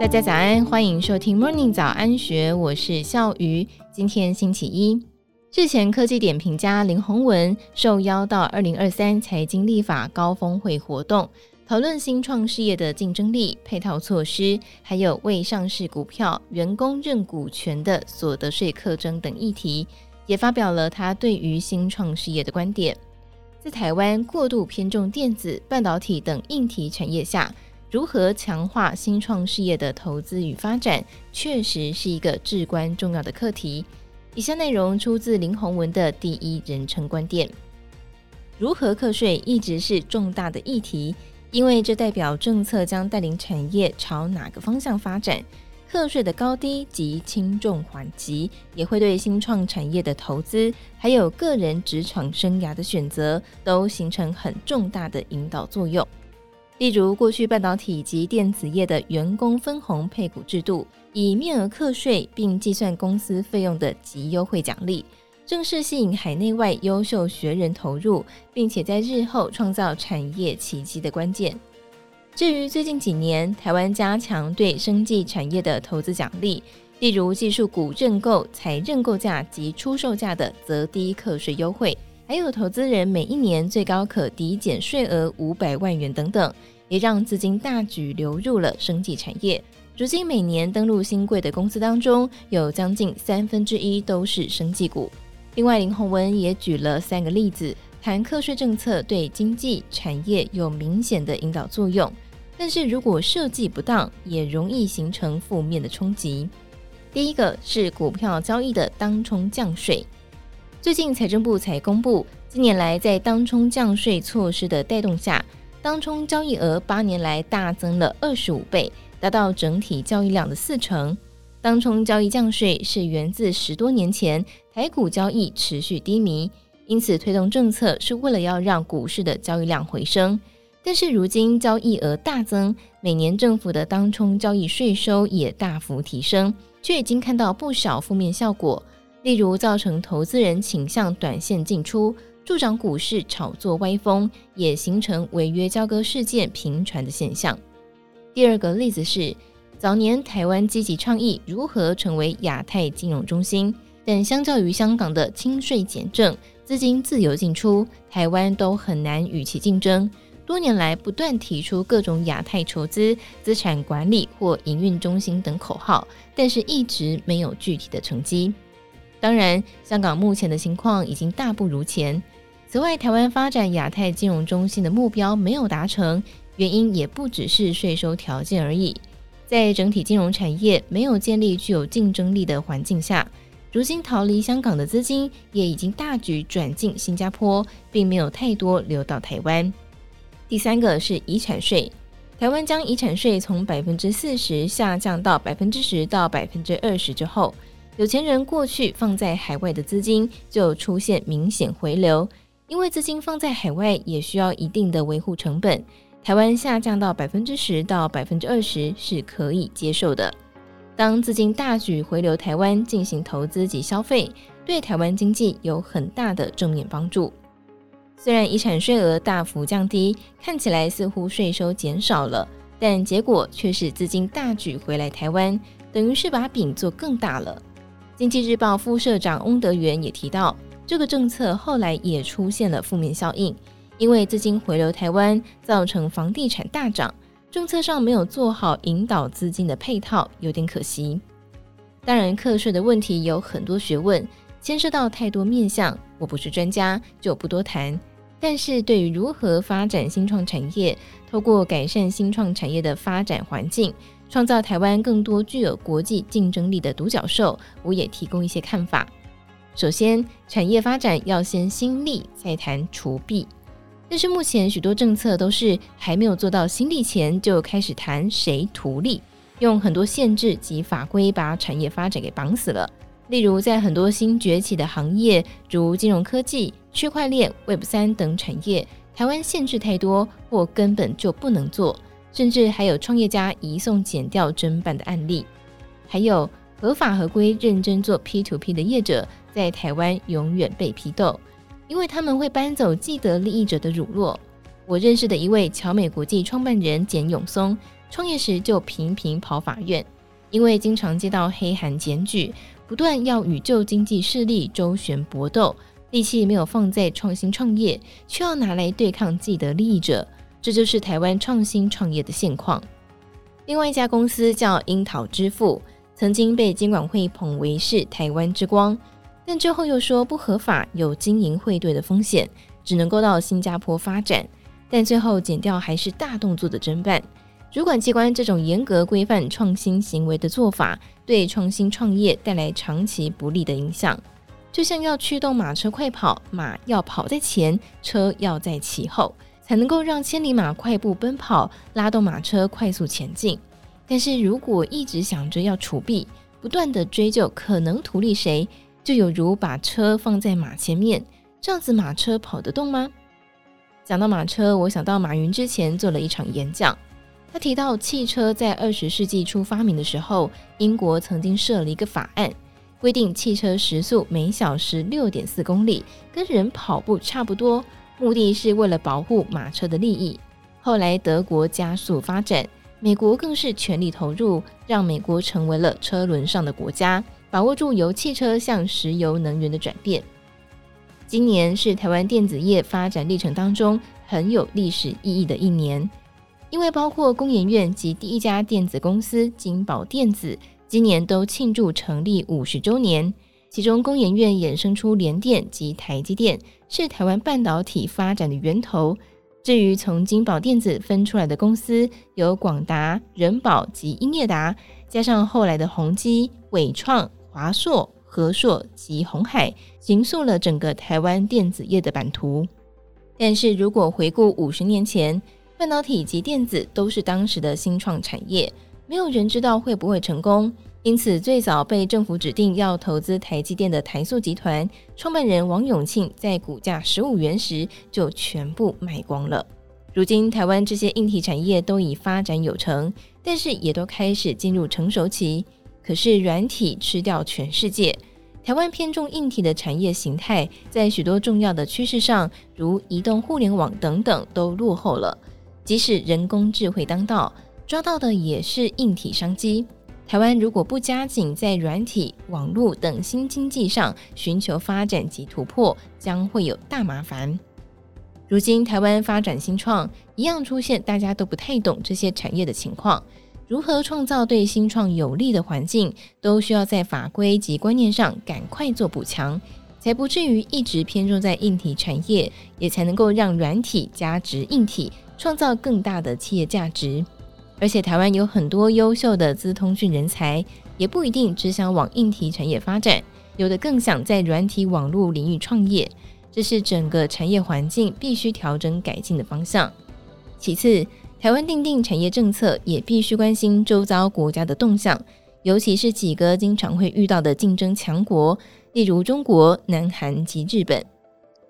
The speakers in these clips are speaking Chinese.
大家早安，欢迎收听 Morning 早安学，我是笑鱼。今天星期一，日前科技点评家林宏文受邀到二零二三财经立法高峰会活动，讨论新创事业的竞争力、配套措施，还有未上市股票员工认股权的所得税课征等议题，也发表了他对于新创事业的观点。在台湾过度偏重电子、半导体等硬体产业下，如何强化新创事业的投资与发展，确实是一个至关重要的课题。以下内容出自林宏文的第一人称观点。如何课税一直是重大的议题，因为这代表政策将带领产业朝哪个方向发展。课税的高低及轻重缓急，也会对新创产业的投资，还有个人职场生涯的选择，都形成很重大的引导作用。例如，过去半导体及电子业的员工分红配股制度，以面额课税并计算公司费用的极优惠奖励，正是吸引海内外优秀学人投入，并且在日后创造产业奇迹的关键。至于最近几年，台湾加强对生技产业的投资奖励，例如技术股认购、采认购价及出售价的择低课税优惠。还有投资人每一年最高可抵减税额五百万元等等，也让资金大举流入了生技产业。如今每年登录新贵的公司当中，有将近三分之一都是生技股。另外，林宏文也举了三个例子，谈课税政策对经济产业有明显的引导作用，但是如果设计不当，也容易形成负面的冲击。第一个是股票交易的当冲降税。最近财政部才公布，近年来在当冲降税措施的带动下，当冲交易额八年来大增了二十五倍，达到整体交易量的四成。当冲交易降税是源自十多年前台股交易持续低迷，因此推动政策是为了要让股市的交易量回升。但是如今交易额大增，每年政府的当冲交易税收也大幅提升，却已经看到不少负面效果。例如，造成投资人倾向短线进出，助长股市炒作歪风，也形成违约交割事件频传的现象。第二个例子是，早年台湾积极倡议如何成为亚太金融中心，但相较于香港的轻税减政、资金自由进出，台湾都很难与其竞争。多年来不断提出各种亚太筹资、资产管理或营运中心等口号，但是一直没有具体的成绩。当然，香港目前的情况已经大不如前。此外，台湾发展亚太金融中心的目标没有达成，原因也不只是税收条件而已。在整体金融产业没有建立具有竞争力的环境下，如今逃离香港的资金也已经大举转进新加坡，并没有太多流到台湾。第三个是遗产税，台湾将遗产税从百分之四十下降到百分之十到百分之二十之后。有钱人过去放在海外的资金就出现明显回流，因为资金放在海外也需要一定的维护成本。台湾下降到百分之十到百分之二十是可以接受的。当资金大举回流台湾进行投资及消费，对台湾经济有很大的正面帮助。虽然遗产税额大幅降低，看起来似乎税收减少了，但结果却是资金大举回来台湾，等于是把饼做更大了。经济日报副社长翁德元也提到，这个政策后来也出现了负面效应，因为资金回流台湾，造成房地产大涨，政策上没有做好引导资金的配套，有点可惜。当然，课税的问题有很多学问，牵涉到太多面向，我不是专家，就不多谈。但是对于如何发展新创产业，透过改善新创产业的发展环境，创造台湾更多具有国际竞争力的独角兽，我也提供一些看法。首先，产业发展要先兴利，再谈除弊。但是目前许多政策都是还没有做到兴利前，就开始谈谁图利，用很多限制及法规把产业发展给绑死了。例如，在很多新崛起的行业，如金融科技、区块链、Web 三等产业，台湾限制太多，或根本就不能做。甚至还有创业家移送减掉侦办的案例，还有合法合规、认真做 P to P 的业者，在台湾永远被批斗，因为他们会搬走既得利益者的乳酪。我认识的一位侨美国际创办人简永松，创业时就频频跑法院，因为经常接到黑函检举，不断要与旧经济势力周旋搏斗，力气没有放在创新创业，却要拿来对抗既得利益者，这就是台湾创新创业的现况。另外一家公司叫樱桃支付，曾经被监管会捧为是台湾之光，但之后又说不合法，有经营汇兑的风险，只能够到新加坡发展。但最后减掉还是大动作的侦办。主管机关这种严格规范创新行为的做法，对创新创业带来长期不利的影响。就像要驱动马车快跑，马要跑在前，车要在其后，才能够让千里马快步奔跑，拉动马车快速前进。但是如果一直想着要储币，不断地追究可能图利谁，就有如把车放在马前面，这样子马车跑得动吗？讲到马车，我想到马云之前做了一场演讲。他提到，汽车在二十世纪初发明的时候，英国曾经设了一个法案，规定汽车时速每小时六点四公里，跟人跑步差不多，目的是为了保护马车的利益。后来德国加速发展，美国更是全力投入，让美国成为了车轮上的国家，把握住由汽车向石油能源的转变。今年是台湾电子业发展历程当中很有历史意义的一年。因为包括工研院及第一家电子公司金宝电子，今年都庆祝成立五十周年。其中，工研院衍生出联电及台积电，是台湾半导体发展的源头。至于从金宝电子分出来的公司，有广达、仁宝及英业达，加上后来的宏基、伟创、华硕、和硕及鸿海，形塑了整个台湾电子业的版图。但是如果回顾五十年前，半导体及电子都是当时的新创产业，没有人知道会不会成功。因此，最早被政府指定要投资台积电的台塑集团创办人王永庆，在股价十五元时就全部卖光了。如今，台湾这些硬体产业都已发展有成，但是也都开始进入成熟期。可是，软体吃掉全世界，台湾偏重硬体的产业形态，在许多重要的趋势上，如移动互联网等等，都落后了。即使人工智慧当道，抓到的也是硬体商机。台湾如果不加紧在软体、网络等新经济上寻求发展及突破，将会有大麻烦。如今台湾发展新创，一样出现大家都不太懂这些产业的情况。如何创造对新创有利的环境，都需要在法规及观念上赶快做补强，才不至于一直偏重在硬体产业，也才能够让软体加值硬体。创造更大的企业价值，而且台湾有很多优秀的资通讯人才，也不一定只想往硬体产业发展，有的更想在软体网络领域创业，这是整个产业环境必须调整改进的方向。其次，台湾定定产业政策也必须关心周遭国家的动向，尤其是几个经常会遇到的竞争强国，例如中国、南韩及日本。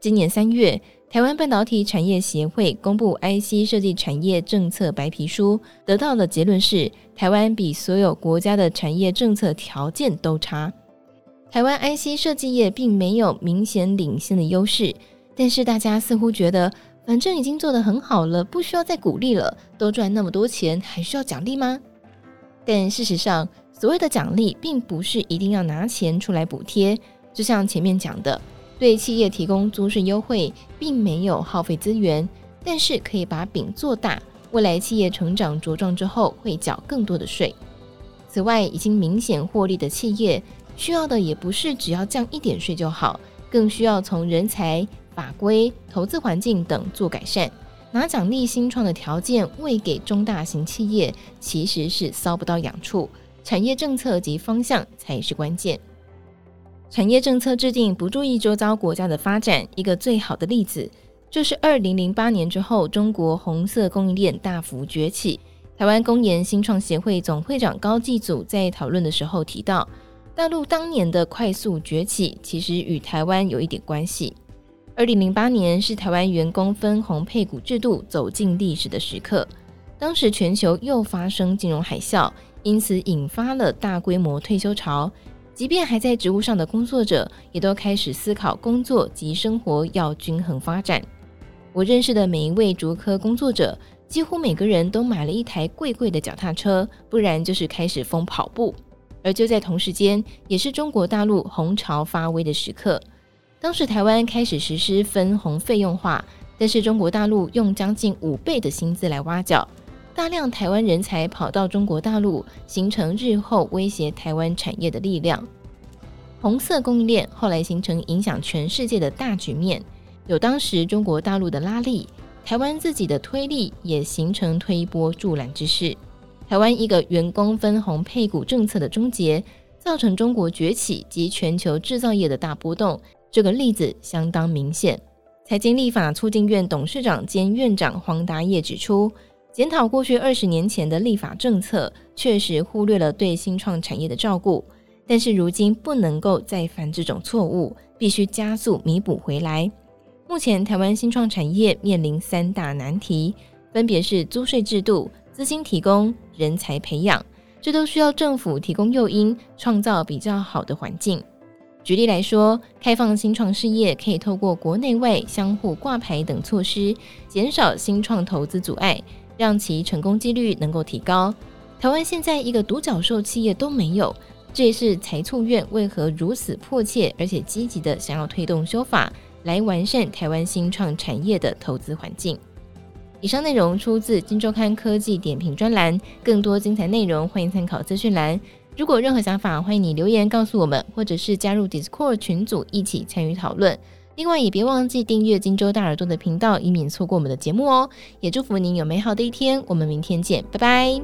今年三月，台湾半导体产业协会公布 IC 设计产业政策白皮书，得到的结论是，台湾比所有国家的产业政策条件都差。台湾 IC 设计业并没有明显领先的优势，但是大家似乎觉得，反正已经做得很好了，不需要再鼓励了。都赚那么多钱，还需要奖励吗？但事实上，所谓的奖励，并不是一定要拿钱出来补贴，就像前面讲的。对企业提供租税优惠，并没有耗费资源，但是可以把饼做大。未来企业成长茁壮之后，会缴更多的税。此外，已经明显获利的企业，需要的也不是只要降一点税就好，更需要从人才、法规、投资环境等做改善。拿奖励新创的条件喂给中大型企业，其实是搔不到痒处。产业政策及方向才是关键。产业政策制定不注意周遭国家的发展，一个最好的例子就是二零零八年之后，中国红色供应链大幅崛起。台湾工研新创协会总会长高继祖在讨论的时候提到，大陆当年的快速崛起其实与台湾有一点关系。二零零八年是台湾员工分红配股制度走进历史的时刻，当时全球又发生金融海啸，因此引发了大规模退休潮。即便还在职务上的工作者，也都开始思考工作及生活要均衡发展。我认识的每一位竹科工作者，几乎每个人都买了一台贵贵的脚踏车，不然就是开始疯跑步。而就在同时间，也是中国大陆红潮发威的时刻。当时台湾开始实施分红费用化，但是中国大陆用将近五倍的薪资来挖角，大量台湾人才跑到中国大陆，形成日后威胁台湾产业的力量。红色供应链后来形成影响全世界的大局面，有当时中国大陆的拉力。台湾自己的推力也形成推波助澜之势。台湾一个员工分红配股政策的终结，造成中国崛起及全球制造业的大波动。这个例子相当明显。财经立法促进院董事长兼院长黄达业指出，检讨过去二十年前的立法政策，确实忽略了对新创产业的照顾。但是如今不能够再犯这种错误，必须加速弥补回来。目前，台湾新创产业面临三大难题，分别是租税制度、资金提供、人才培养，这都需要政府提供诱因，创造比较好的环境。举例来说，开放新创事业可以透过国内外相互挂牌等措施，减少新创投资阻碍，让其成功几率能够提高。台湾现在一个独角兽企业都没有，这也是财促院为何如此迫切而且积极地想要推动修法。来完善台湾新创产业的投资环境。以上内容出自《金周刊科技点评》专栏，更多精彩内容欢迎参考资讯栏。如果任何想法，欢迎你留言告诉我们，或者是加入 Discord 群组一起参与讨论。另外，也别忘记订阅金州大耳朵的频道，以免错过我们的节目哦。也祝福您有美好的一天，我们明天见，拜拜。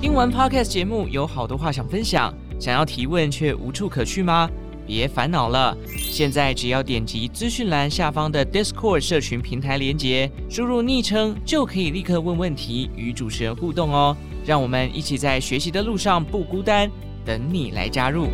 听完 Podcast 节目，有好多话想分享。想要提问却无处可去吗？别烦恼了，现在只要点击资讯栏下方的 Discord 社群平台连接，输入昵称就可以立刻问问题，与主持人互动哦。让我们一起在学习的路上不孤单，等你来加入。